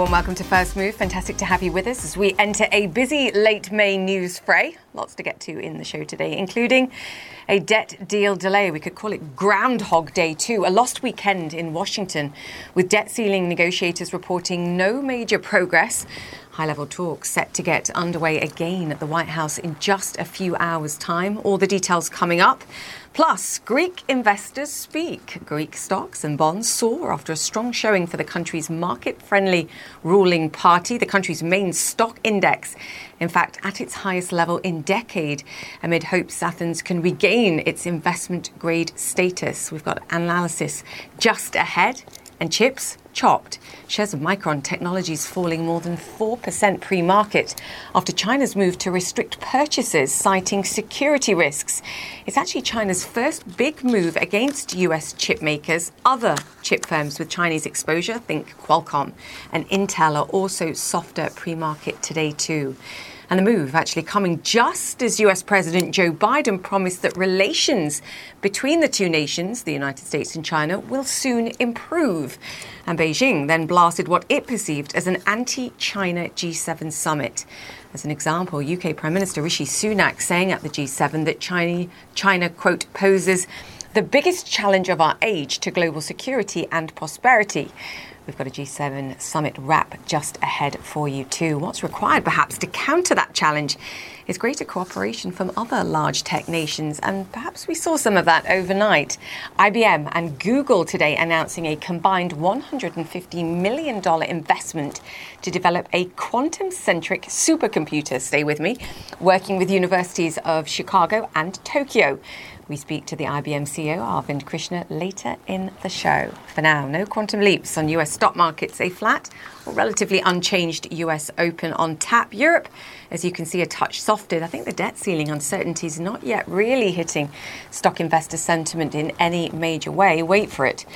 warm welcome to First Move. Fantastic to have you with us as we enter a busy late May news fray. Lots to get to in the show today, including a debt deal delay. We could call it Groundhog Day, too. A lost weekend in Washington, with debt ceiling negotiators reporting no major progress. High level talks set to get underway again at the White House in just a few hours' time. All the details coming up. Plus, Greek investors speak. Greek stocks and bonds soar after a strong showing for the country's market friendly ruling party, the country's main stock index. In fact, at its highest level in decade, amid hopes Athens can regain its investment grade status. We've got analysis just ahead and chips chopped. Shares of Micron Technologies falling more than 4% pre market after China's move to restrict purchases, citing security risks. It's actually China's first big move against US chip makers. Other chip firms with Chinese exposure, think Qualcomm and Intel, are also softer pre market today, too. And the move actually coming just as US President Joe Biden promised that relations between the two nations, the United States and China, will soon improve. And Beijing then blasted what it perceived as an anti China G7 summit. As an example, UK Prime Minister Rishi Sunak saying at the G7 that China, China quote, poses the biggest challenge of our age to global security and prosperity. We've got a G7 summit wrap just ahead for you, too. What's required, perhaps, to counter that challenge is greater cooperation from other large tech nations, and perhaps we saw some of that overnight. IBM and Google today announcing a combined $150 million investment to develop a quantum centric supercomputer. Stay with me, working with universities of Chicago and Tokyo. We speak to the IBM CEO, Arvind Krishna, later in the show. For now, no quantum leaps on US stock markets, a flat or relatively unchanged US open on tap. Europe, as you can see, a touch softed. I think the debt ceiling uncertainty is not yet really hitting stock investor sentiment in any major way. Wait for it.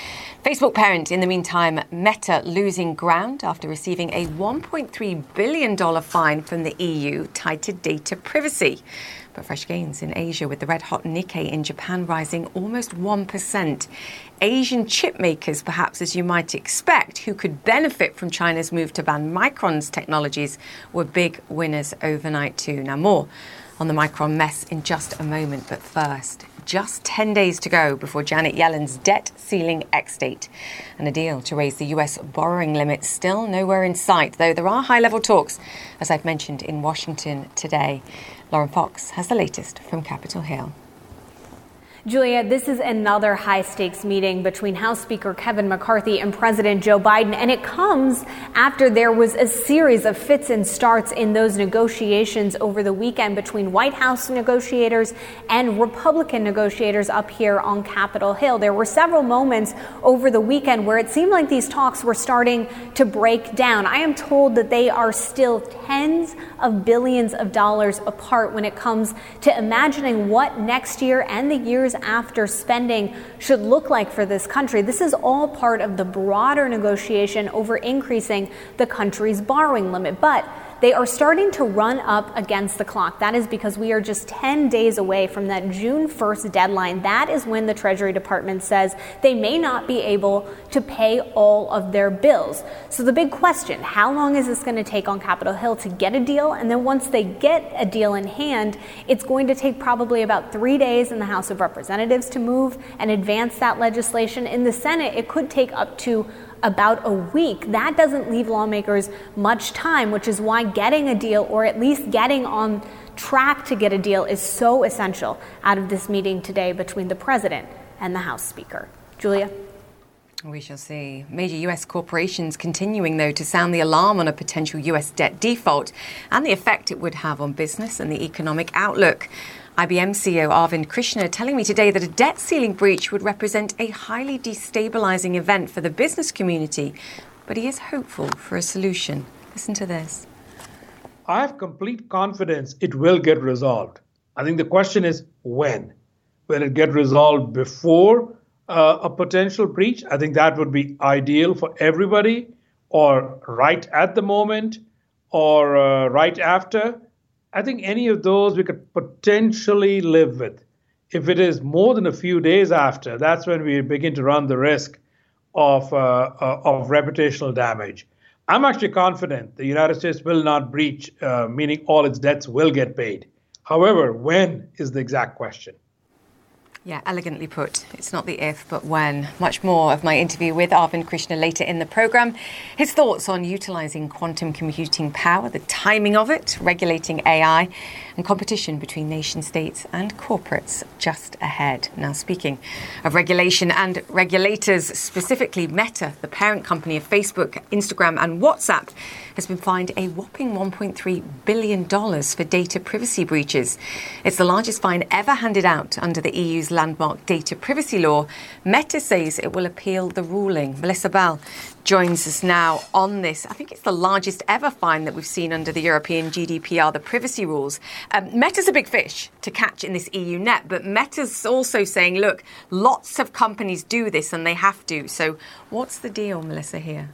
Facebook parent, in the meantime, Meta losing ground after receiving a $1.3 billion fine from the EU tied to data privacy. But fresh gains in Asia with the red hot Nikkei in Japan rising almost 1%. Asian chip makers, perhaps as you might expect, who could benefit from China's move to ban Micron's technologies, were big winners overnight too. Now, more on the Micron mess in just a moment, but first, just 10 days to go before Janet Yellen's debt ceiling X date. And a deal to raise the US borrowing limit still nowhere in sight, though there are high level talks, as I've mentioned, in Washington today. Lauren Fox has the latest from Capitol Hill. Julia, this is another high stakes meeting between House Speaker Kevin McCarthy and President Joe Biden, and it comes after there was a series of fits and starts in those negotiations over the weekend between White House negotiators and Republican negotiators up here on Capitol Hill. There were several moments over the weekend where it seemed like these talks were starting to break down. I am told that they are still tens of billions of dollars apart when it comes to imagining what next year and the years after spending should look like for this country. This is all part of the broader negotiation over increasing the country's borrowing limit. But they are starting to run up against the clock. That is because we are just 10 days away from that June 1st deadline. That is when the Treasury Department says they may not be able to pay all of their bills. So the big question, how long is this going to take on Capitol Hill to get a deal? And then once they get a deal in hand, it's going to take probably about three days in the House of Representatives to move and advance that legislation. In the Senate, it could take up to about a week. That doesn't leave lawmakers much time, which is why getting a deal or at least getting on track to get a deal is so essential out of this meeting today between the president and the House Speaker. Julia? We shall see. Major US corporations continuing, though, to sound the alarm on a potential US debt default and the effect it would have on business and the economic outlook. IBM CEO Arvind Krishna telling me today that a debt ceiling breach would represent a highly destabilizing event for the business community, but he is hopeful for a solution. Listen to this. I have complete confidence it will get resolved. I think the question is when. Will it get resolved before uh, a potential breach? I think that would be ideal for everybody, or right at the moment, or uh, right after. I think any of those we could potentially live with. If it is more than a few days after, that's when we begin to run the risk of, uh, uh, of reputational damage. I'm actually confident the United States will not breach, uh, meaning all its debts will get paid. However, when is the exact question? Yeah, elegantly put. It's not the if, but when. Much more of my interview with Arvind Krishna later in the programme. His thoughts on utilising quantum computing power, the timing of it, regulating AI, and competition between nation states and corporates just ahead. Now, speaking of regulation and regulators, specifically Meta, the parent company of Facebook, Instagram, and WhatsApp, has been fined a whopping $1.3 billion for data privacy breaches. It's the largest fine ever handed out under the EU's landmark data privacy law. Meta says it will appeal the ruling. Melissa Bell joins us now on this. I think it's the largest ever fine that we've seen under the European GDPR, the privacy rules. Um, Meta's a big fish to catch in this EU net, but Meta's also saying, look, lots of companies do this and they have to. So, what's the deal, Melissa, here?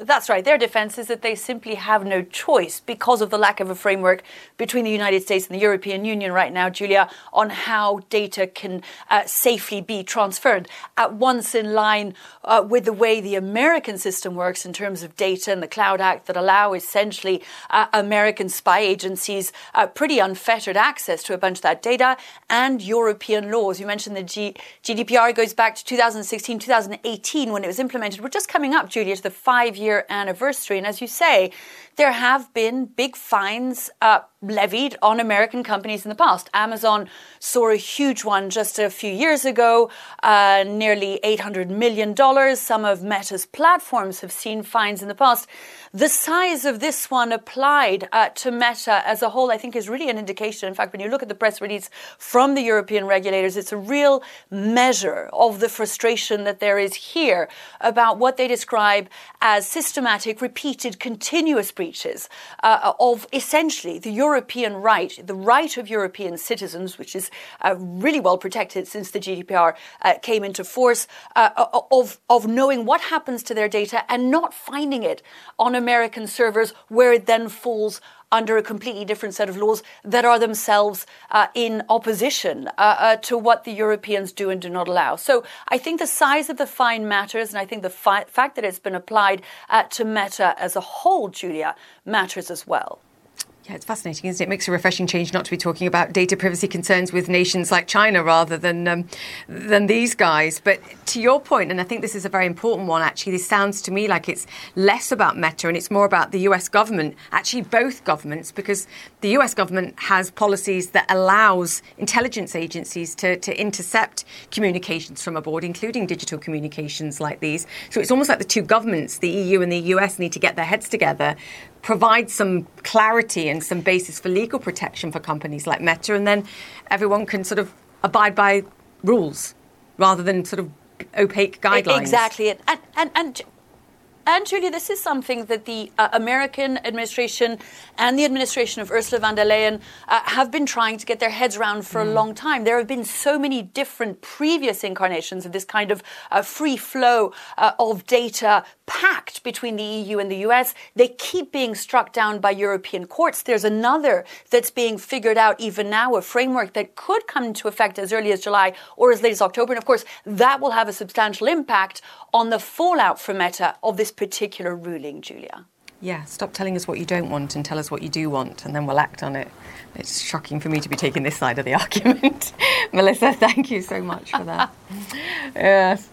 That's right. Their defense is that they simply have no choice because of the lack of a framework between the United States and the European Union right now, Julia, on how data can uh, safely be transferred. At once in line uh, with the way the American system works in terms of data and the Cloud Act that allow essentially uh, American spy agencies uh, pretty unfettered access to a bunch of that data and European laws. You mentioned the G- GDPR goes back to 2016, 2018 when it was implemented. We're just coming up, Julia, to the five year year anniversary. And as you say, there have been big fines uh, levied on American companies in the past. Amazon saw a huge one just a few years ago, uh, nearly $800 million. Some of Meta's platforms have seen fines in the past. The size of this one applied uh, to Meta as a whole, I think, is really an indication. In fact, when you look at the press release from the European regulators, it's a real measure of the frustration that there is here about what they describe as systematic, repeated, continuous breaches uh, of essentially the European right, the right of European citizens, which is uh, really well protected since the GDPR uh, came into force, uh, of, of knowing what happens to their data and not finding it on American servers where it then falls under a completely different set of laws that are themselves uh, in opposition uh, uh, to what the Europeans do and do not allow. So I think the size of the fine matters, and I think the fi- fact that it's been applied uh, to Meta as a whole, Julia, matters as well. Yeah, it's fascinating, isn't it? It makes a refreshing change not to be talking about data privacy concerns with nations like China rather than um, than these guys. But to your point, and I think this is a very important one. Actually, this sounds to me like it's less about Meta and it's more about the U.S. government. Actually, both governments, because the U.S. government has policies that allows intelligence agencies to, to intercept communications from abroad, including digital communications like these. So it's almost like the two governments, the EU and the U.S., need to get their heads together provide some clarity and some basis for legal protection for companies like Meta, and then everyone can sort of abide by rules rather than sort of opaque guidelines. Exactly. And, and, and and Julia, this is something that the uh, American administration and the administration of Ursula von der Leyen uh, have been trying to get their heads around for mm. a long time. There have been so many different previous incarnations of this kind of uh, free flow uh, of data pact between the EU and the US. They keep being struck down by European courts. There's another that's being figured out even now, a framework that could come into effect as early as July or as late as October. And of course, that will have a substantial impact on the fallout from Meta of this particular ruling, Julia. Yeah, stop telling us what you don't want and tell us what you do want, and then we'll act on it. It's shocking for me to be taking this side of the argument. Melissa, thank you so much for that. yes.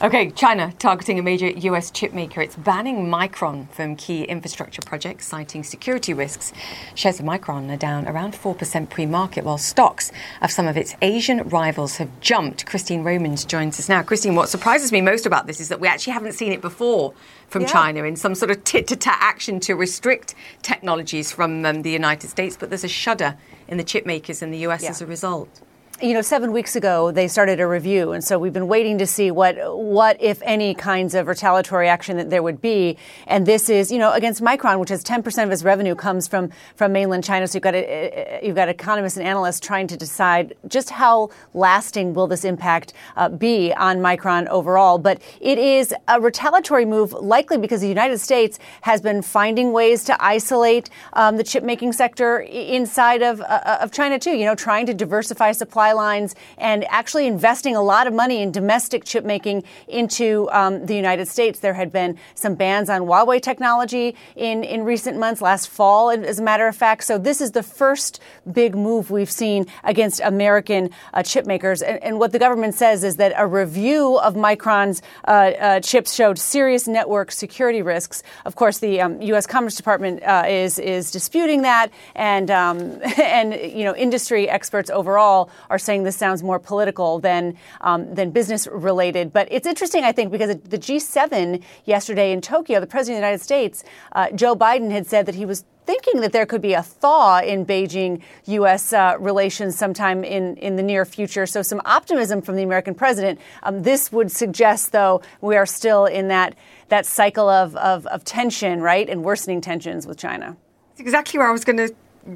Okay, China targeting a major US chip maker. It's banning Micron from key infrastructure projects, citing security risks. Shares of Micron are down around 4% pre market, while stocks of some of its Asian rivals have jumped. Christine Romans joins us now. Christine, what surprises me most about this is that we actually haven't seen it before from yeah. China in some sort of tit to tat action to restrict technologies from um, the United States, but there's a shudder in the chip makers in the US yeah. as a result you know, seven weeks ago they started a review, and so we've been waiting to see what, what if any, kinds of retaliatory action that there would be. And this is, you know, against Micron, which has 10% of its revenue comes from from mainland China. So you've got a, you've got economists and analysts trying to decide just how lasting will this impact uh, be on Micron overall. But it is a retaliatory move, likely because the United States has been finding ways to isolate um, the chip making sector inside of uh, of China too. You know, trying to diversify supply lines and actually investing a lot of money in domestic chip making into um, the United States. There had been some bans on Huawei technology in, in recent months, last fall, as a matter of fact. So this is the first big move we've seen against American uh, chip makers. And, and, what the government says is that a review of Micron's uh, uh, chips showed serious network security risks. Of course, the um, U.S. Commerce Department uh, is is disputing that, and um, and you know, industry experts overall are saying this sounds more political than um, than business related. But it's interesting, I think, because the G7 yesterday in Tokyo, the president of the United States, uh, Joe Biden, had said that he was thinking that there could be a thaw in Beijing U.S. Uh, relations sometime in, in the near future. So, some optimism from the American president. Um, this would suggest, though, we are still in that, that cycle of, of, of tension, right, and worsening tensions with China. That's exactly where I was going to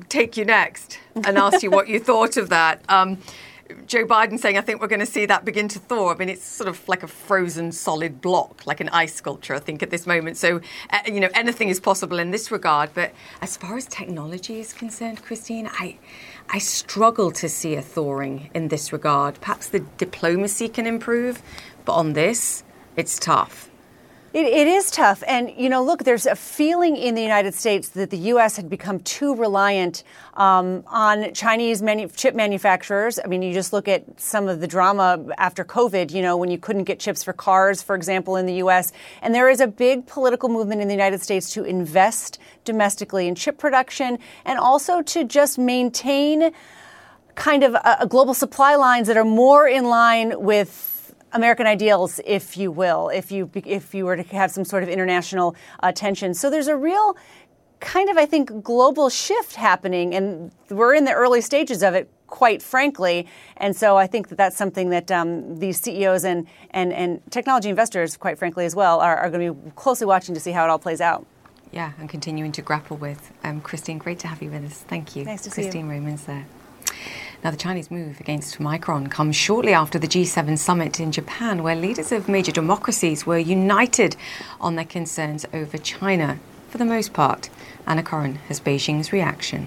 take you next and ask you what you thought of that. Um, Joe Biden saying, I think we're going to see that begin to thaw. I mean, it's sort of like a frozen solid block, like an ice sculpture, I think, at this moment. So, uh, you know, anything is possible in this regard. But as far as technology is concerned, Christine, I, I struggle to see a thawing in this regard. Perhaps the diplomacy can improve, but on this, it's tough. It, it is tough. And, you know, look, there's a feeling in the United States that the U.S. had become too reliant um, on Chinese manu- chip manufacturers. I mean, you just look at some of the drama after COVID, you know, when you couldn't get chips for cars, for example, in the U.S. And there is a big political movement in the United States to invest domestically in chip production and also to just maintain kind of a, a global supply lines that are more in line with American ideals, if you will, if you if you were to have some sort of international uh, tension. So there's a real kind of, I think, global shift happening, and we're in the early stages of it, quite frankly. And so I think that that's something that um, these CEOs and, and, and technology investors, quite frankly, as well, are, are going to be closely watching to see how it all plays out. Yeah, and continuing to grapple with. Um, Christine, great to have you with us. Thank you. Nice to Christine see you. Christine Romans there. Now, the Chinese move against Micron comes shortly after the G7 summit in Japan, where leaders of major democracies were united on their concerns over China. For the most part, Anna Coren has Beijing's reaction.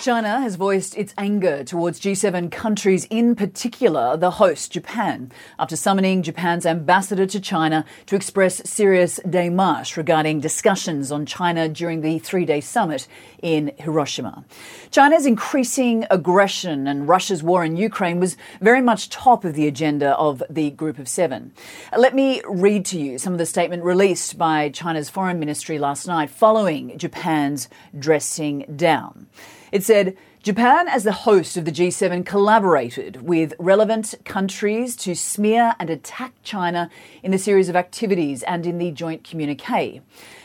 China has voiced its anger towards G7 countries, in particular the host, Japan, after summoning Japan's ambassador to China to express serious démarches regarding discussions on China during the three day summit in Hiroshima. China's increasing aggression and Russia's war in Ukraine was very much top of the agenda of the Group of Seven. Let me read to you some of the statement released by China's foreign ministry last night following Japan's dressing down. It said, Japan, as the host of the G7, collaborated with relevant countries to smear and attack China in the series of activities and in the joint communique.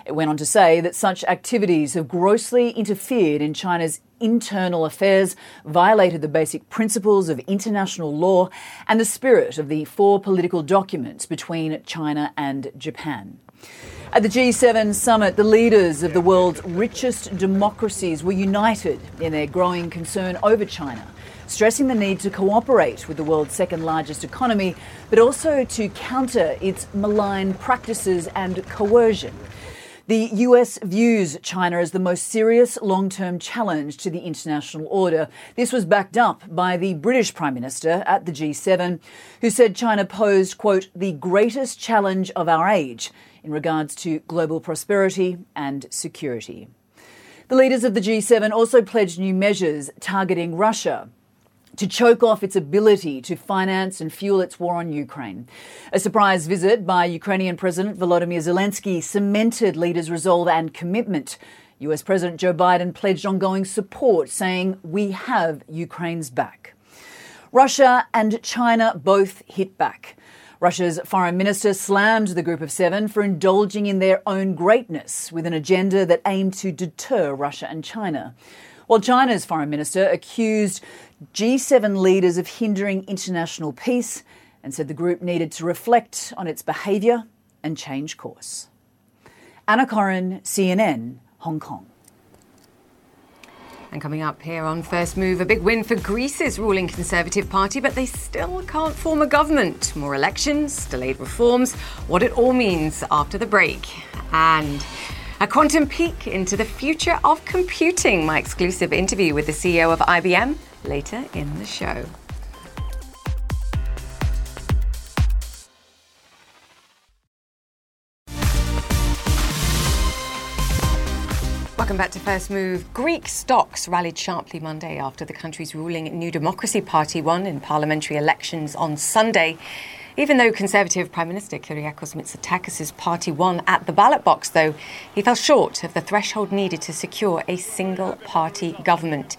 It went on to say that such activities have grossly interfered in China's internal affairs, violated the basic principles of international law and the spirit of the four political documents between China and Japan. At the G7 summit, the leaders of the world's richest democracies were united in their growing concern over China, stressing the need to cooperate with the world's second largest economy, but also to counter its malign practices and coercion. The US views China as the most serious long term challenge to the international order. This was backed up by the British Prime Minister at the G7, who said China posed, quote, the greatest challenge of our age in regards to global prosperity and security. The leaders of the G7 also pledged new measures targeting Russia to choke off its ability to finance and fuel its war on Ukraine. A surprise visit by Ukrainian President Volodymyr Zelensky cemented leaders' resolve and commitment. US President Joe Biden pledged ongoing support, saying, We have Ukraine's back. Russia and China both hit back. Russia's foreign minister slammed the Group of Seven for indulging in their own greatness with an agenda that aimed to deter Russia and China. While China's foreign minister accused G7 leaders of hindering international peace and said the group needed to reflect on its behaviour and change course. Anna Coren, CNN, Hong Kong. And coming up here on First Move, a big win for Greece's ruling Conservative Party, but they still can't form a government. More elections, delayed reforms, what it all means after the break. And a quantum peek into the future of computing. My exclusive interview with the CEO of IBM later in the show. Welcome back to First Move. Greek stocks rallied sharply Monday after the country's ruling New Democracy Party won in parliamentary elections on Sunday. Even though Conservative Prime Minister Kyriakos Mitsotakis' party won at the ballot box, though, he fell short of the threshold needed to secure a single party government.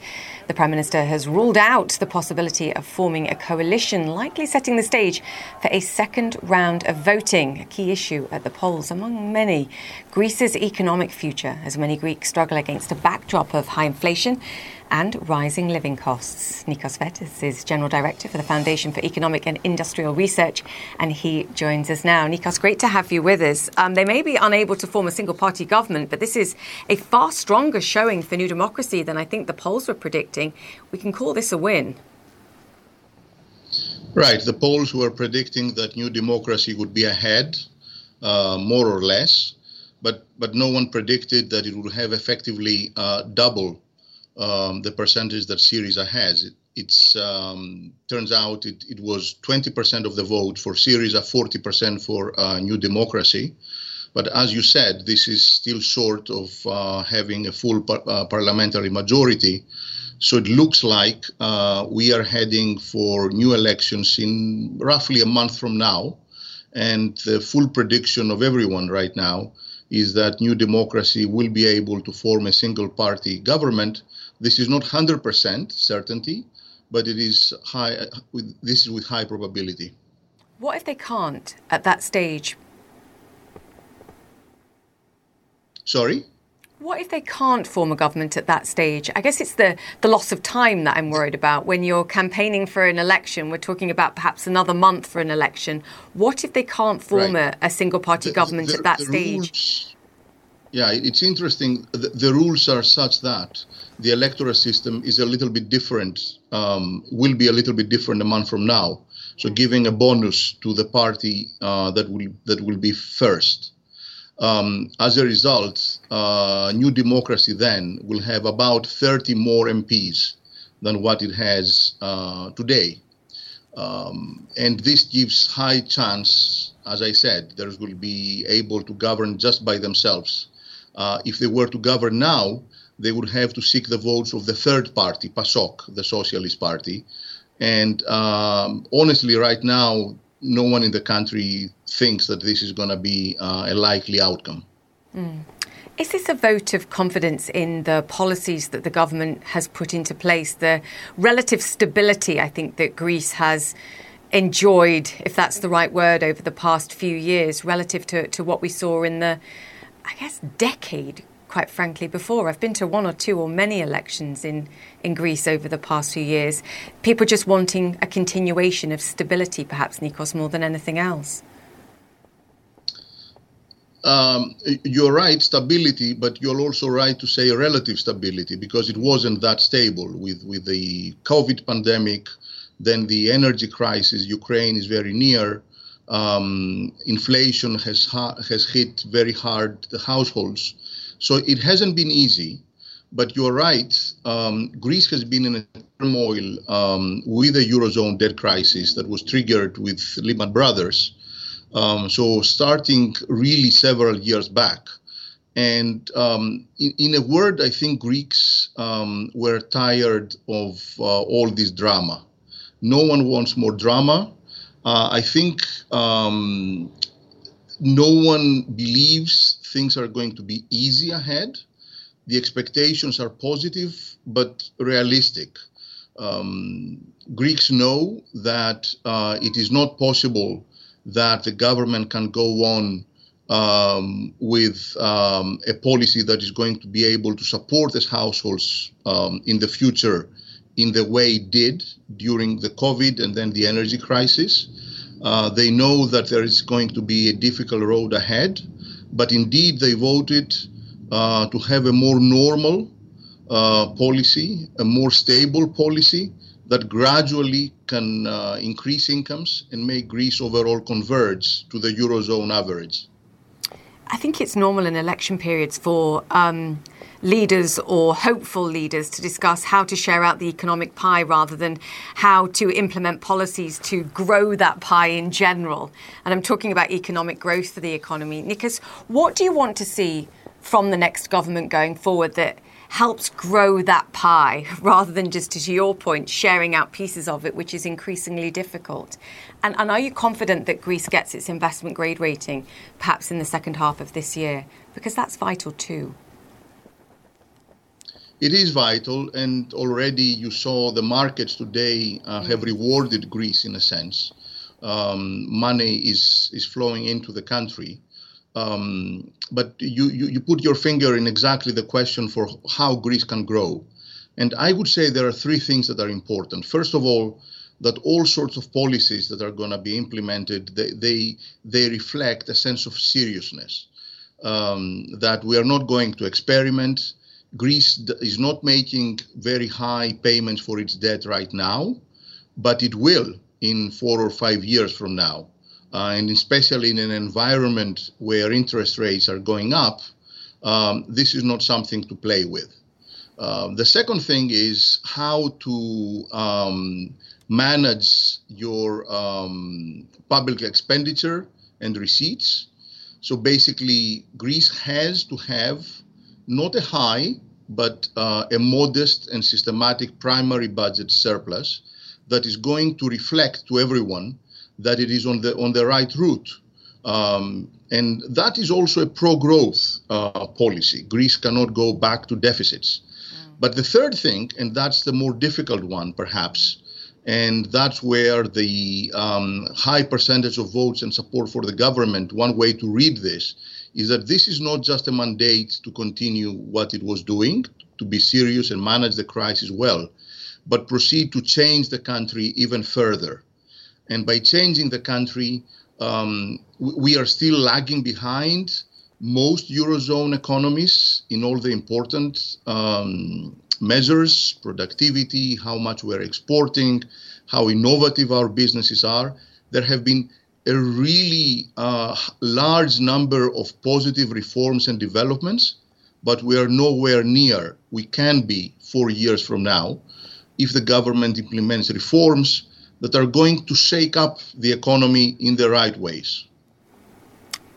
The Prime Minister has ruled out the possibility of forming a coalition, likely setting the stage for a second round of voting, a key issue at the polls among many. Greece's economic future, as many Greeks struggle against a backdrop of high inflation and rising living costs. Nikos Vettas is General Director for the Foundation for Economic and Industrial Research, and he joins us now. Nikos, great to have you with us. Um, they may be unable to form a single party government, but this is a far stronger showing for New Democracy than I think the polls were predicting. We can call this a win. Right. The polls were predicting that New Democracy would be ahead, uh, more or less, but, but no one predicted that it would have effectively uh, double um, the percentage that Syriza has. It it's, um, turns out it, it was 20% of the vote for Syriza, 40% for uh, New Democracy. But as you said, this is still short of uh, having a full par- uh, parliamentary majority. So it looks like uh, we are heading for new elections in roughly a month from now. And the full prediction of everyone right now is that New Democracy will be able to form a single party government this is not 100% certainty, but it is high. With, this is with high probability. What if they can't at that stage? Sorry. What if they can't form a government at that stage? I guess it's the, the loss of time that I'm worried about. When you're campaigning for an election, we're talking about perhaps another month for an election. What if they can't form right. a, a, single party the, government the, at that stage? Rules, yeah, it's interesting. The, the, rules are such that the electoral system is a little bit different, um, will be a little bit different a month from now. So giving a bonus to the party uh, that will that will be first. Um, as a result, uh, New Democracy then will have about 30 more MPs than what it has uh, today. Um, and this gives high chance, as I said, they will be able to govern just by themselves. Uh, if they were to govern now, they would have to seek the votes of the third party, PASOK, the Socialist Party. And um, honestly, right now, no one in the country thinks that this is going to be uh, a likely outcome. Mm. Is this a vote of confidence in the policies that the government has put into place, the relative stability I think that Greece has enjoyed, if that's the right word, over the past few years, relative to, to what we saw in the, I guess, decade quite frankly, before. I've been to one or two or many elections in, in Greece over the past few years. People just wanting a continuation of stability, perhaps, Nikos, more than anything else. Um, you're right, stability, but you're also right to say relative stability because it wasn't that stable with, with the COVID pandemic, then the energy crisis. Ukraine is very near. Um, inflation has ha- has hit very hard the households. So it hasn't been easy, but you're right. Um, Greece has been in a turmoil um, with the eurozone debt crisis that was triggered with Lehman Brothers. Um, so starting really several years back. And um, in, in, a word, I think Greeks um, were tired of uh, all this drama. No one wants more drama. Uh, I think um, no one believes things are going to be easy ahead. The expectations are positive but realistic. Um, Greeks know that uh, it is not possible that the government can go on um, with um, a policy that is going to be able to support its households um, in the future in the way it did during the COVID and then the energy crisis. Uh, they know that there is going to be a difficult road ahead, but indeed they voted uh, to have a more normal uh, policy, a more stable policy that gradually can uh, increase incomes and make Greece overall converge to the Eurozone average. I think it's normal in election periods for um, leaders or hopeful leaders to discuss how to share out the economic pie rather than how to implement policies to grow that pie in general. And I'm talking about economic growth for the economy. Nikos, what do you want to see from the next government going forward that helps grow that pie rather than just, to your point, sharing out pieces of it, which is increasingly difficult? And, and are you confident that Greece gets its investment grade rating perhaps in the second half of this year? Because that's vital too. It is vital, and already you saw the markets today uh, have rewarded Greece in a sense. Um, money is is flowing into the country, um, but you, you, you put your finger in exactly the question for how Greece can grow. And I would say there are three things that are important. First of all, that all sorts of policies that are going to be implemented, they, they, they reflect a sense of seriousness. Um, that we are not going to experiment. Greece is not making very high payments for its debt right now, but it will in four or five years from now uh, and especially in an environment where interest rates are going up, um, this is not something to play with. Uh, the second thing is how to um, manage your um, public expenditure and receipts. So basically, Greece has to have not a high, but uh, a modest and systematic primary budget surplus that is going to reflect to everyone that it is on the on the right route. Um, and that is also a pro-growth uh, policy. Greece cannot go back to deficits. Mm. But the third thing, and that's the more difficult one, perhaps, and that's where the um, high percentage of votes and support for the government. One way to read this is that this is not just a mandate to continue what it was doing, to be serious and manage the crisis well, but proceed to change the country even further. And by changing the country, um, we are still lagging behind most Eurozone economies in all the important um, measures productivity, how much we're exporting, how innovative our businesses are. There have been a really uh, large number of positive reforms and developments, but we are nowhere near we can be four years from now if the government implements reforms that are going to shake up the economy in the right ways.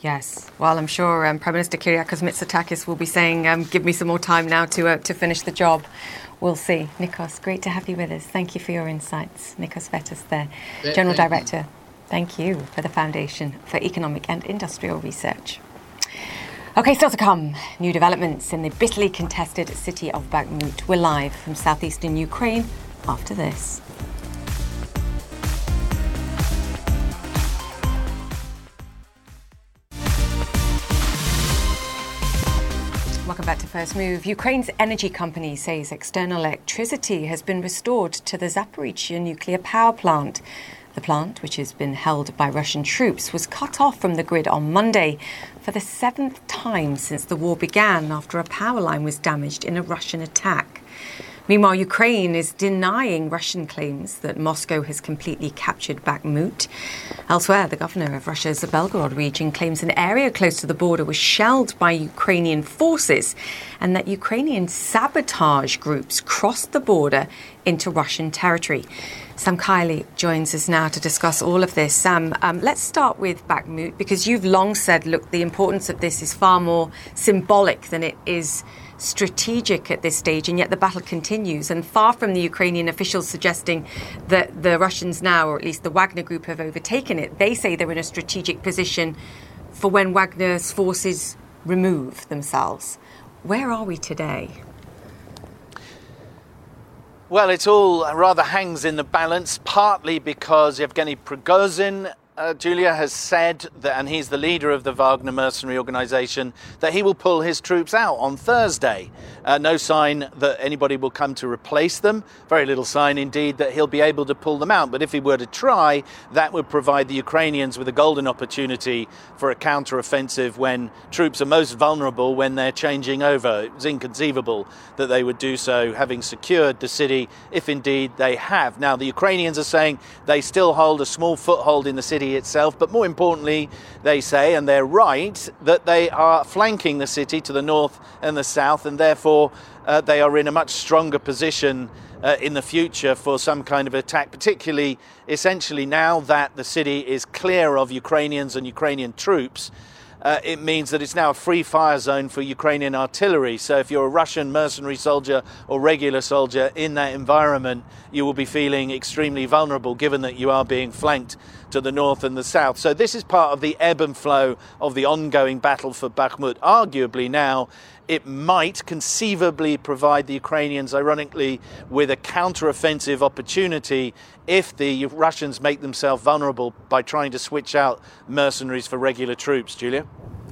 Yes, well, I'm sure um, Prime Minister Kyriakos Mitsotakis will be saying, um, "Give me some more time now to uh, to finish the job." We'll see. Nikos, great to have you with us. Thank you for your insights. Nikos Vettas, there, General Thank Director. You. Thank you for the Foundation for Economic and Industrial Research. Okay, still to come, new developments in the bitterly contested city of Bakhmut. We're live from southeastern Ukraine after this. Welcome back to First Move. Ukraine's energy company says external electricity has been restored to the Zaporizhia nuclear power plant. The plant, which has been held by Russian troops, was cut off from the grid on Monday for the seventh time since the war began after a power line was damaged in a Russian attack. Meanwhile, Ukraine is denying Russian claims that Moscow has completely captured Bakhmut. Elsewhere, the governor of Russia's Belgorod region claims an area close to the border was shelled by Ukrainian forces and that Ukrainian sabotage groups crossed the border into Russian territory. Sam Kiley joins us now to discuss all of this. Sam, um, let's start with Bakhmut because you've long said, look, the importance of this is far more symbolic than it is strategic at this stage, and yet the battle continues. And far from the Ukrainian officials suggesting that the Russians now, or at least the Wagner group, have overtaken it, they say they're in a strategic position for when Wagner's forces remove themselves. Where are we today? Well, it all uh, rather hangs in the balance, partly because Yevgeny Prigozhin uh, Julia has said that, and he's the leader of the Wagner mercenary organization, that he will pull his troops out on Thursday. Uh, no sign that anybody will come to replace them. Very little sign, indeed, that he'll be able to pull them out. But if he were to try, that would provide the Ukrainians with a golden opportunity for a counter-offensive when troops are most vulnerable when they're changing over. It was inconceivable that they would do so, having secured the city, if indeed they have. Now, the Ukrainians are saying they still hold a small foothold in the city itself, but more importantly, they say, and they're right, that they are flanking the city to the north and the south, and therefore uh, they are in a much stronger position uh, in the future for some kind of attack, particularly essentially now that the city is clear of Ukrainians and Ukrainian troops. Uh, it means that it's now a free fire zone for Ukrainian artillery. So, if you're a Russian mercenary soldier or regular soldier in that environment, you will be feeling extremely vulnerable given that you are being flanked to the north and the south. So, this is part of the ebb and flow of the ongoing battle for Bakhmut. Arguably, now it might conceivably provide the Ukrainians, ironically, with a counter-offensive opportunity if the Russians make themselves vulnerable by trying to switch out mercenaries for regular troops. Julia?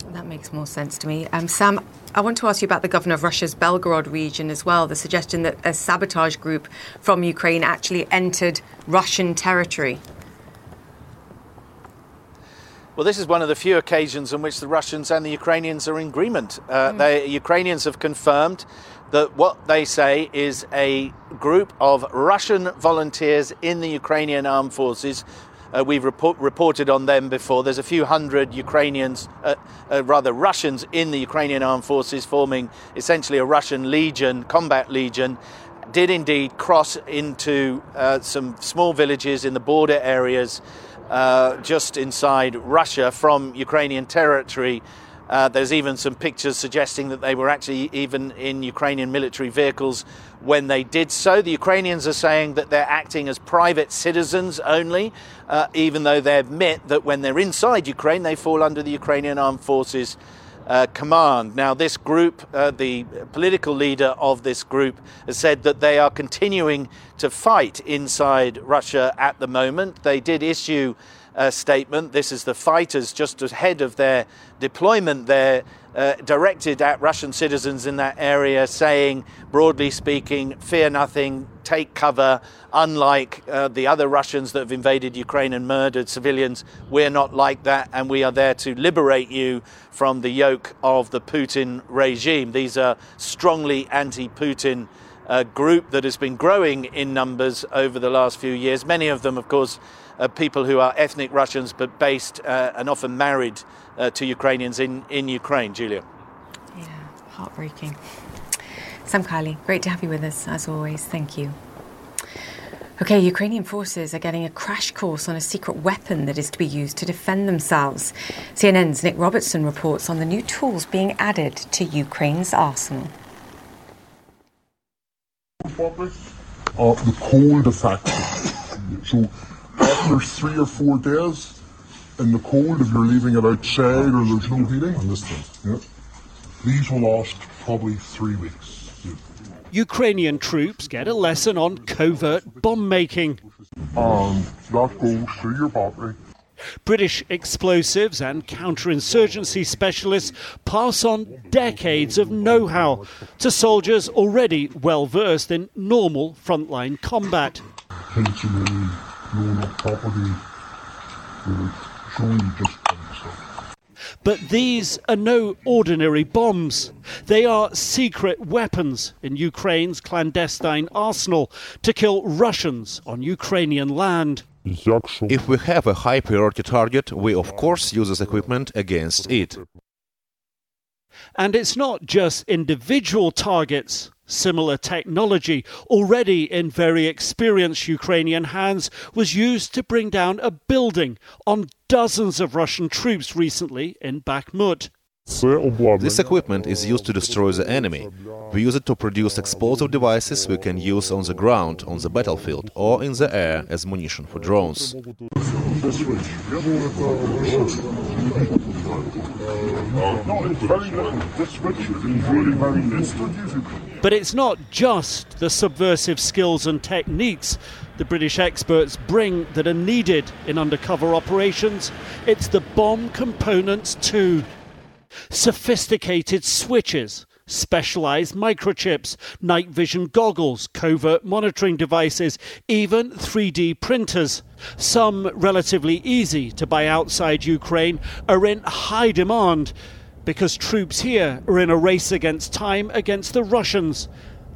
That makes more sense to me. Um, Sam, I want to ask you about the governor of Russia's Belgorod region as well. The suggestion that a sabotage group from Ukraine actually entered Russian territory. Well, this is one of the few occasions in which the Russians and the Ukrainians are in agreement. Uh, mm. The Ukrainians have confirmed that what they say is a group of Russian volunteers in the Ukrainian armed forces. Uh, we've report, reported on them before. There's a few hundred Ukrainians, uh, uh rather Russians, in the Ukrainian armed forces, forming essentially a Russian legion, combat legion. Did indeed cross into uh, some small villages in the border areas uh, just inside Russia from Ukrainian territory. Uh, there's even some pictures suggesting that they were actually even in Ukrainian military vehicles when they did so. The Ukrainians are saying that they're acting as private citizens only, uh, even though they admit that when they're inside Ukraine, they fall under the Ukrainian armed forces uh, command. Now, this group, uh, the political leader of this group, has said that they are continuing to fight inside Russia at the moment. They did issue a statement. This is the fighters just ahead of their deployment there uh, directed at Russian citizens in that area, saying, broadly speaking, fear nothing, take cover. Unlike uh, the other Russians that have invaded Ukraine and murdered civilians, we're not like that, and we are there to liberate you from the yoke of the Putin regime. These are strongly anti Putin. Uh, group that has been growing in numbers over the last few years. Many of them, of course, uh, people who are ethnic Russians but based uh, and often married uh, to Ukrainians in, in Ukraine. Julia. Yeah, heartbreaking. Sam Kiley, great to have you with us as always. Thank you. Okay, Ukrainian forces are getting a crash course on a secret weapon that is to be used to defend themselves. CNN's Nick Robertson reports on the new tools being added to Ukraine's arsenal. Uh, the cold effect. So after three or four days in the cold, if you're leaving it outside or there's no heating, understand? Yeah. These will last probably three weeks. Ukrainian troops get a lesson on covert bomb making. And that goes through your battery. British explosives and counterinsurgency specialists pass on decades of know how to soldiers already well versed in normal frontline combat property just but these are no ordinary bombs. They are secret weapons in Ukraine's clandestine arsenal to kill Russians on Ukrainian land. If we have a high priority target, we of course use this equipment against it. And it's not just individual targets. Similar technology, already in very experienced Ukrainian hands, was used to bring down a building on dozens of Russian troops recently in Bakhmut. This equipment is used to destroy the enemy. We use it to produce explosive devices we can use on the ground, on the battlefield, or in the air as munition for drones. But it's not just the subversive skills and techniques the British experts bring that are needed in undercover operations, it's the bomb components too. Sophisticated switches, specialized microchips, night vision goggles, covert monitoring devices, even 3D printers. Some relatively easy to buy outside Ukraine are in high demand because troops here are in a race against time against the Russians.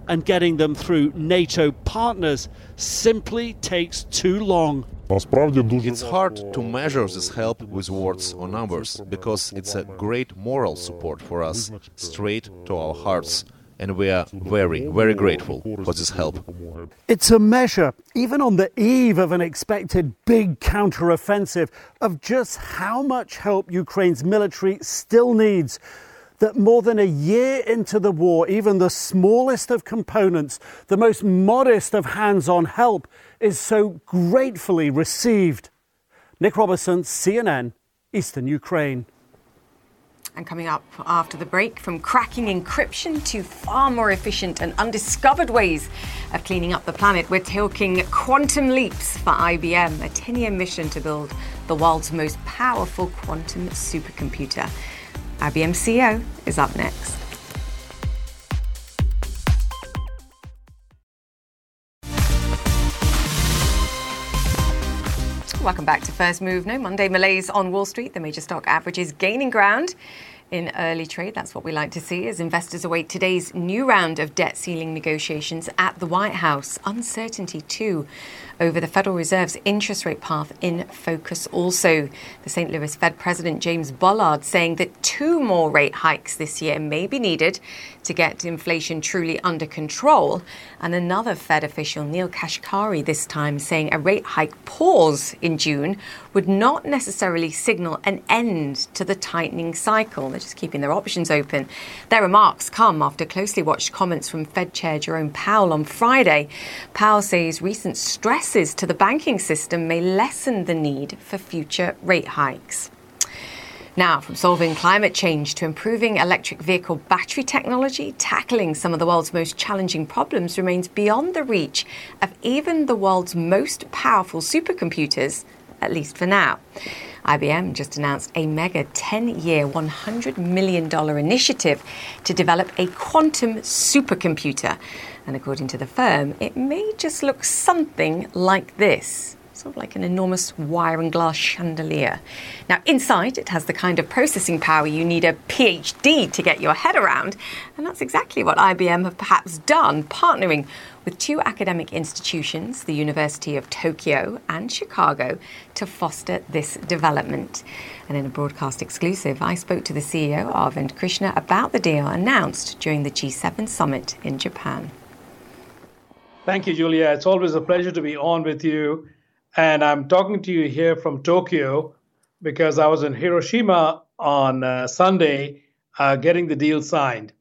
And getting them through NATO partners simply takes too long. It's hard to measure this help with words or numbers because it's a great moral support for us, straight to our hearts. And we are very, very grateful for this help. It's a measure, even on the eve of an expected big counteroffensive, of just how much help Ukraine's military still needs that more than a year into the war, even the smallest of components, the most modest of hands on help, is so gratefully received. Nick Robertson, CNN, Eastern Ukraine. And coming up after the break, from cracking encryption to far more efficient and undiscovered ways of cleaning up the planet, we're talking quantum leaps for IBM, a 10 year mission to build the world's most powerful quantum supercomputer. IBM CEO is up next. Welcome back to First Move. No Monday malaise on Wall Street. The major stock averages gaining ground in early trade. That's what we like to see as investors await today's new round of debt ceiling negotiations at the White House. Uncertainty, too, over the Federal Reserve's interest rate path in focus. Also, the St. Louis Fed President James Bullard saying that two more rate hikes this year may be needed to get inflation truly under control. And another Fed official, Neel Kashkari, this time saying a rate hike pause in June would not necessarily signal an end to the tightening cycle. They're just keeping their options open. Their remarks come after closely watched comments from Fed Chair Jerome Powell on Friday. Powell says recent stress to the banking system may lessen the need for future rate hikes. Now, from solving climate change to improving electric vehicle battery technology, tackling some of the world's most challenging problems remains beyond the reach of even the world's most powerful supercomputers, at least for now. IBM just announced a mega 10 year, $100 million initiative to develop a quantum supercomputer. And according to the firm, it may just look something like this sort of like an enormous wire and glass chandelier. Now, inside, it has the kind of processing power you need a PhD to get your head around, and that's exactly what IBM have perhaps done, partnering with two academic institutions, the University of Tokyo and Chicago, to foster this development. And in a broadcast exclusive, I spoke to the CEO, Arvind Krishna, about the deal announced during the G7 summit in Japan. Thank you, Julia. It's always a pleasure to be on with you. And I'm talking to you here from Tokyo because I was in Hiroshima on uh, Sunday uh, getting the deal signed.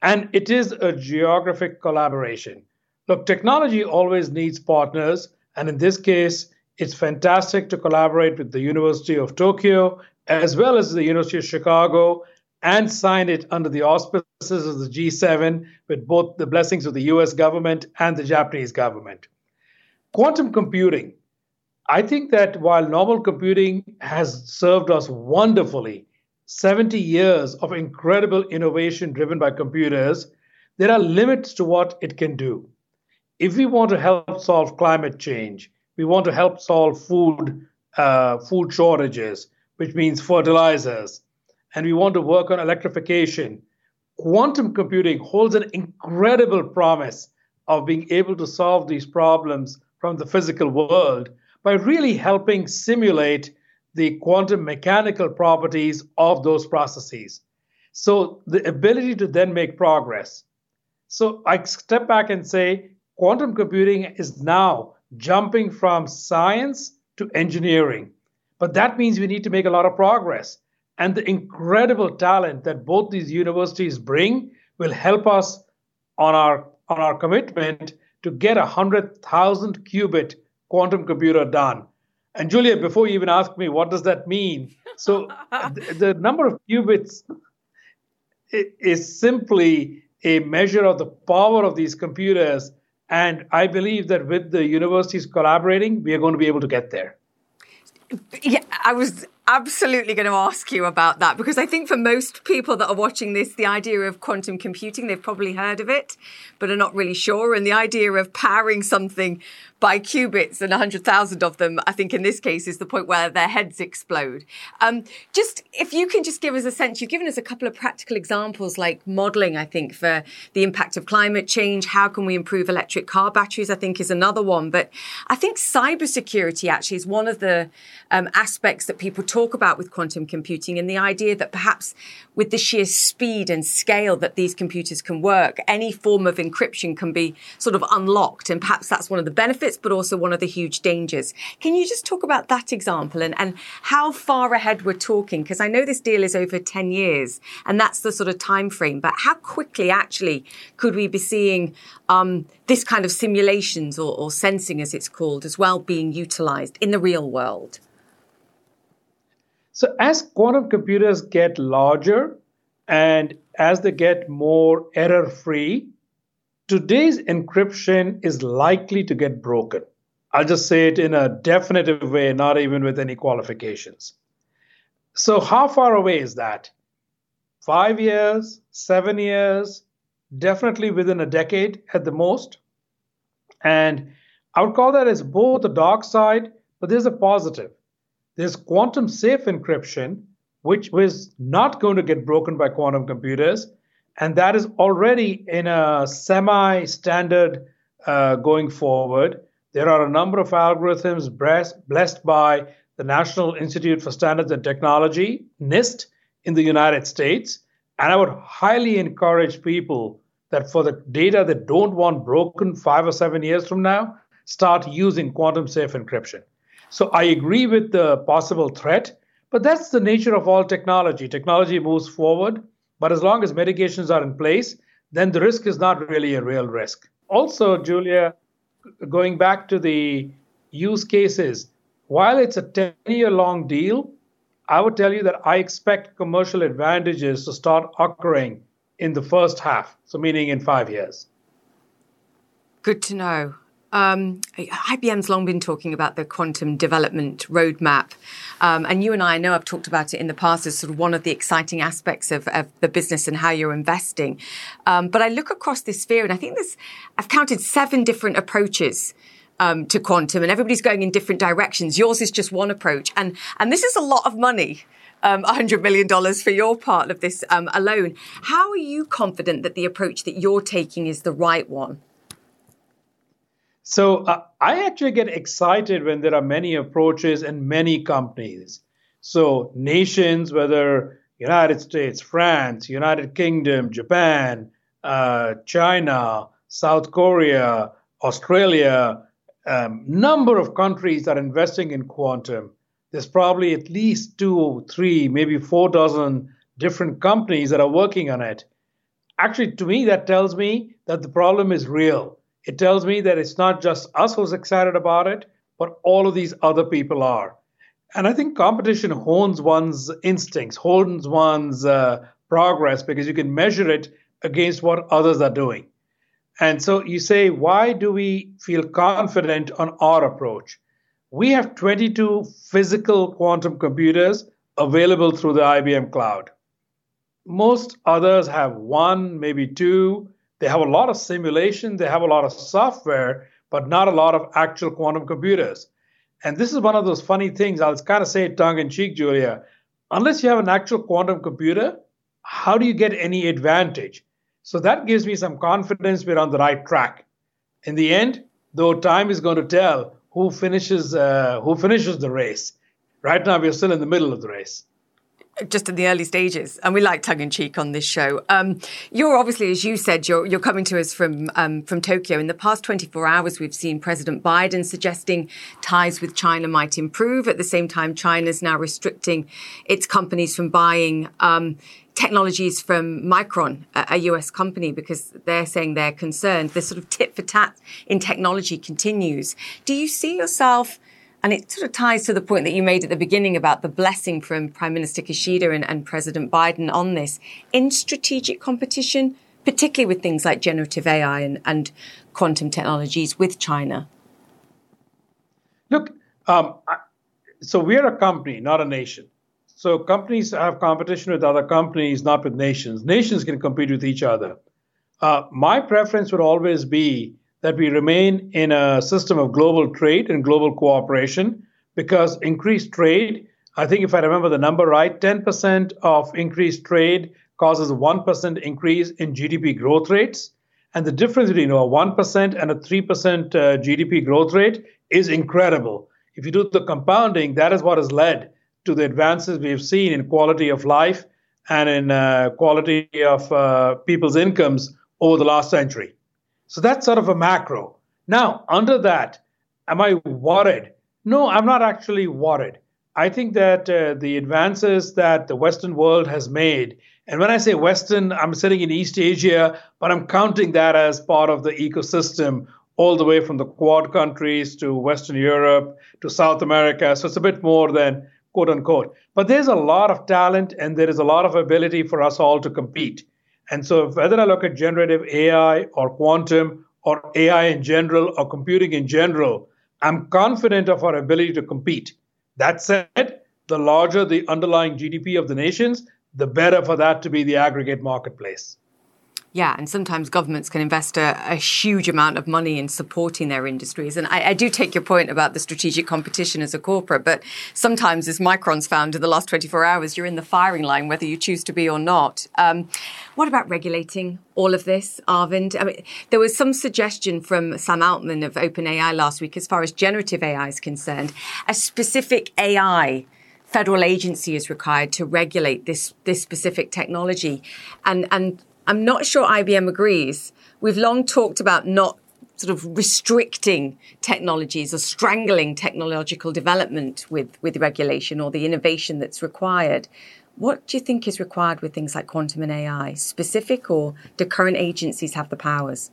And it is a geographic collaboration. Look, technology always needs partners. And in this case, it's fantastic to collaborate with the University of Tokyo as well as the University of Chicago and sign it under the auspices of the G7 with both the blessings of the US government and the Japanese government. Quantum computing. I think that while normal computing has served us wonderfully, 70 years of incredible innovation driven by computers, there are limits to what it can do. If we want to help solve climate change, we want to help solve food uh, food shortages, which means fertilizers, and we want to work on electrification, quantum computing holds an incredible promise of being able to solve these problems from the physical world by really helping simulate the quantum mechanical properties of those processes. So, the ability to then make progress. So, I step back and say quantum computing is now jumping from science to engineering. But that means we need to make a lot of progress and the incredible talent that both these universities bring will help us on our on our commitment to get a hundred thousand qubit quantum computer done. And Julia, before you even ask me what does that mean, so the, the number of qubits is simply a measure of the power of these computers. And I believe that with the universities collaborating, we are going to be able to get there. Yeah, I was absolutely going to ask you about that because I think for most people that are watching this, the idea of quantum computing, they've probably heard of it, but are not really sure. And the idea of powering something by qubits and 100,000 of them, I think in this case is the point where their heads explode. Um, just if you can just give us a sense, you've given us a couple of practical examples like modeling, I think, for the impact of climate change. How can we improve electric car batteries? I think is another one. But I think cybersecurity actually is one of the um, aspects that people talk about with quantum computing and the idea that perhaps with the sheer speed and scale that these computers can work, any form of encryption can be sort of unlocked. And perhaps that's one of the benefits, but also one of the huge dangers. Can you just talk about that example and, and how far ahead we're talking? Because I know this deal is over 10 years and that's the sort of time frame, but how quickly actually could we be seeing um, this kind of simulations or, or sensing, as it's called, as well being utilized in the real world? So as quantum computers get larger and as they get more error free, today's encryption is likely to get broken. I'll just say it in a definitive way, not even with any qualifications. So, how far away is that? Five years, seven years, definitely within a decade at the most. And I would call that as both a dark side, but there's a positive. There's quantum safe encryption, which was not going to get broken by quantum computers. And that is already in a semi standard uh, going forward. There are a number of algorithms blessed by the National Institute for Standards and Technology, NIST, in the United States. And I would highly encourage people that for the data they don't want broken five or seven years from now, start using quantum safe encryption. So I agree with the possible threat, but that's the nature of all technology. Technology moves forward, but as long as mitigations are in place, then the risk is not really a real risk. Also, Julia, going back to the use cases, while it's a 10 year long deal, I would tell you that I expect commercial advantages to start occurring in the first half, so meaning in five years. Good to know. Um, IBM's long been talking about the quantum development roadmap. Um, and you and I, I know I've talked about it in the past as sort of one of the exciting aspects of, of the business and how you're investing. Um, but I look across this sphere and I think there's, I've counted seven different approaches um, to quantum and everybody's going in different directions. Yours is just one approach. And, and this is a lot of money. Um, $100 million for your part of this um, alone. How are you confident that the approach that you're taking is the right one? So uh, I actually get excited when there are many approaches and many companies. So nations, whether United States, France, United Kingdom, Japan, uh, China, South Korea, Australia, um, number of countries are investing in quantum. There's probably at least two, three, maybe four dozen different companies that are working on it. Actually, to me, that tells me that the problem is real it tells me that it's not just us who's excited about it, but all of these other people are. And I think competition hones one's instincts, hones one's uh, progress because you can measure it against what others are doing. And so you say, why do we feel confident on our approach? We have 22 physical quantum computers available through the IBM cloud. Most others have one, maybe two, they have a lot of simulation, they have a lot of software, but not a lot of actual quantum computers. And this is one of those funny things. I'll kind of say it tongue in cheek, Julia. Unless you have an actual quantum computer, how do you get any advantage? So that gives me some confidence we're on the right track. In the end, though, time is going to tell who finishes uh, who finishes the race. Right now, we're still in the middle of the race just in the early stages, and we like tongue in cheek on this show. Um, you're obviously, as you said, you're you're coming to us from um, from Tokyo. In the past 24 hours, we've seen President Biden suggesting ties with China might improve. At the same time, China's now restricting its companies from buying. Um, technologies from Micron, a US company, because they're saying they're concerned. This sort of tit for tat in technology continues. Do you see yourself and it sort of ties to the point that you made at the beginning about the blessing from Prime Minister Kishida and, and President Biden on this in strategic competition, particularly with things like generative AI and, and quantum technologies with China. Look, um, so we're a company, not a nation. So companies have competition with other companies, not with nations. Nations can compete with each other. Uh, my preference would always be that we remain in a system of global trade and global cooperation because increased trade, I think if I remember the number right, 10% of increased trade causes a 1% increase in GDP growth rates. And the difference between a 1% and a 3% uh, GDP growth rate is incredible. If you do the compounding, that is what has led to the advances we've seen in quality of life and in uh, quality of uh, people's incomes over the last century. So that's sort of a macro. Now, under that, am I worried? No, I'm not actually worried. I think that uh, the advances that the Western world has made, and when I say Western, I'm sitting in East Asia, but I'm counting that as part of the ecosystem all the way from the Quad countries to Western Europe to South America. So it's a bit more than quote unquote. But there's a lot of talent and there is a lot of ability for us all to compete. And so, whether I look at generative AI or quantum or AI in general or computing in general, I'm confident of our ability to compete. That said, the larger the underlying GDP of the nations, the better for that to be the aggregate marketplace. Yeah, and sometimes governments can invest a, a, huge amount of money in supporting their industries. And I, I, do take your point about the strategic competition as a corporate, but sometimes, as Micron's found in the last 24 hours, you're in the firing line, whether you choose to be or not. Um, what about regulating all of this, Arvind? I mean, there was some suggestion from Sam Altman of OpenAI last week as far as generative AI is concerned. A specific AI federal agency is required to regulate this this specific technology and and I'm not sure IBM agrees. We've long talked about not sort of restricting technologies or strangling technological development with, with regulation or the innovation that's required. What do you think is required with things like quantum and AI? Specific or do current agencies have the powers?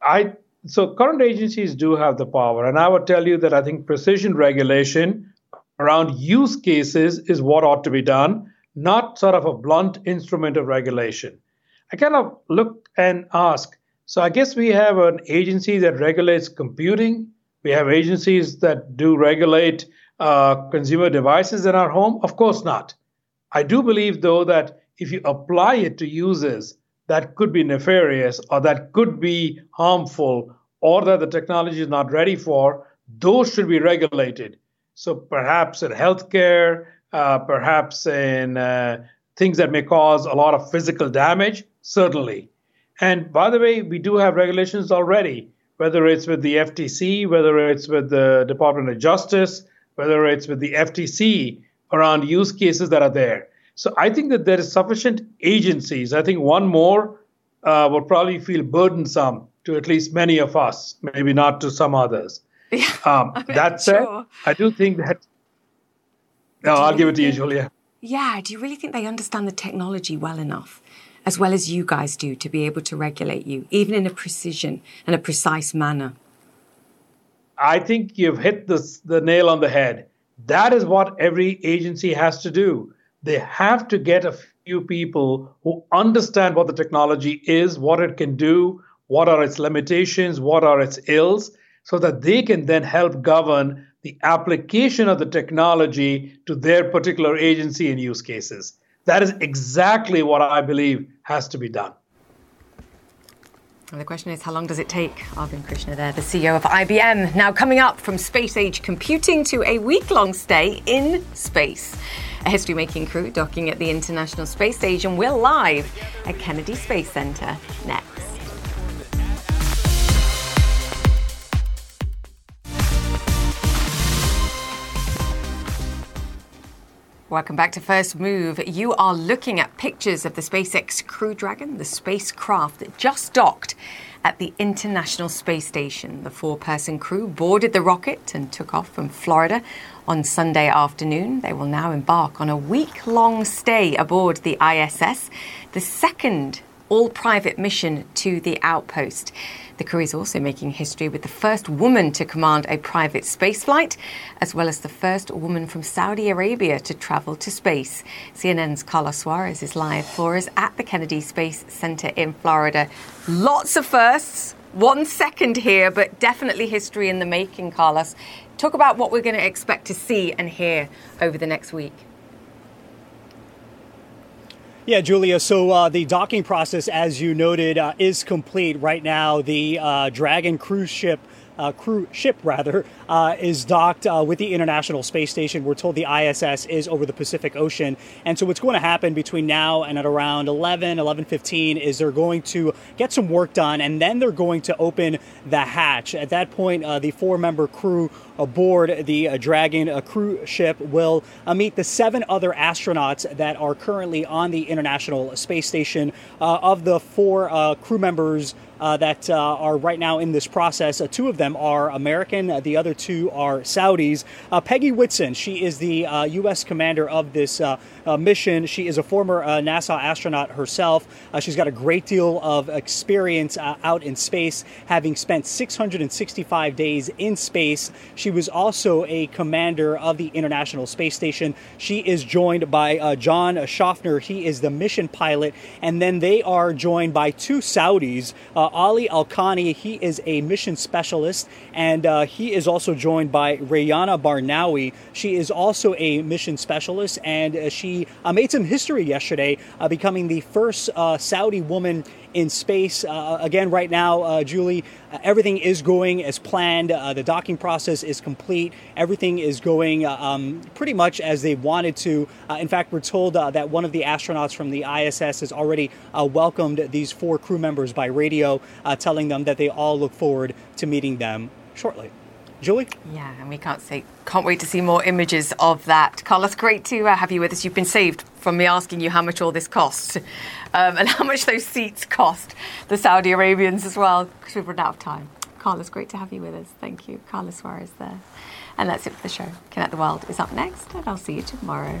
I so current agencies do have the power, and I would tell you that I think precision regulation around use cases is what ought to be done not sort of a blunt instrument of regulation. I kind of look and ask so I guess we have an agency that regulates computing. We have agencies that do regulate uh, consumer devices in our home. Of course not. I do believe, though, that if you apply it to users that could be nefarious or that could be harmful or that the technology is not ready for, those should be regulated. So perhaps in healthcare, perhaps in uh, things that may cause a lot of physical damage, certainly. And by the way, we do have regulations already, whether it's with the FTC, whether it's with the Department of Justice, whether it's with the FTC around use cases that are there. So I think that there is sufficient agencies. I think one more uh, would probably feel burdensome to at least many of us, maybe not to some others. Yeah, um, that said, sure. I do think that no, I'll give it to you, Julia. Yeah. Do you really think they understand the technology well enough, as well as you guys do, to be able to regulate you, even in a precision and a precise manner? I think you've hit the, the nail on the head. That is what every agency has to do. They have to get a few people who understand what the technology is, what it can do, what are its limitations, what are its ills, so that they can then help govern the application of the technology to their particular agency and use cases. That is exactly what I believe has to be done. And the question is, how long does it take? Arvind Krishna there, the CEO of IBM, now coming up from space age computing to a week long stay in space. A history making crew docking at the International Space Station. We're live at Kennedy Space Center next. Welcome back to First Move. You are looking at pictures of the SpaceX Crew Dragon, the spacecraft that just docked at the International Space Station. The four person crew boarded the rocket and took off from Florida on Sunday afternoon. They will now embark on a week long stay aboard the ISS, the second all private mission to the outpost. The crew is also making history with the first woman to command a private spaceflight, as well as the first woman from Saudi Arabia to travel to space. CNN's Carlos Suarez is live for us at the Kennedy Space Center in Florida. Lots of firsts. One second here, but definitely history in the making, Carlos. Talk about what we're going to expect to see and hear over the next week. Yeah, Julia. So uh, the docking process, as you noted, uh, is complete right now. The uh, Dragon cruise ship uh, crew ship rather uh, is docked uh, with the International Space Station. We're told the ISS is over the Pacific Ocean, and so what's going to happen between now and at around 11, 11:15 is they're going to get some work done, and then they're going to open the hatch. At that point, uh, the four-member crew aboard the uh, Dragon uh, cruise ship will meet the seven other astronauts that are currently on the International Space Station. of the four crew members that uh, are right now in this process. Uh, two of them are American, uh, the other two are Saudis. Uh, Peggy Whitson, she is the U.S. Uh, commander of this mission. She is a former NASA astronaut herself. she's got a great deal of experience out in space, having spent 665 days in space. She was also a commander of the International Space Station. She is joined by John Shoffner. He is the mission pilot, and then they are joined by two Saudis. Uh, Ali AlQarni, he is a mission specialist, and uh, he is also joined by Rayana Barnawi. She is also a mission specialist, and uh, she uh, made some history yesterday, uh, becoming the first Saudi woman in space. Uh, again, right now, uh, Julie, uh, everything is going as planned. Uh, the docking process is complete. Everything is going uh, um, pretty much as they wanted to. Uh, in fact, we're told that one of the astronauts from the ISS has already welcomed these four crew members by radio, telling them that they all look forward to meeting them shortly. Julie? Yeah, and we can't say, can't wait to see more images of that. Carlos, great to uh, have you with us. You've been saved from me asking you how much all this costs um, and how much those seats cost the Saudi Arabians as well, because we've run out of time. Carlos, great to have you with us. Thank you. Carlos Suarez there. And that's it for the show. Connect the World is up next, and I'll see you tomorrow.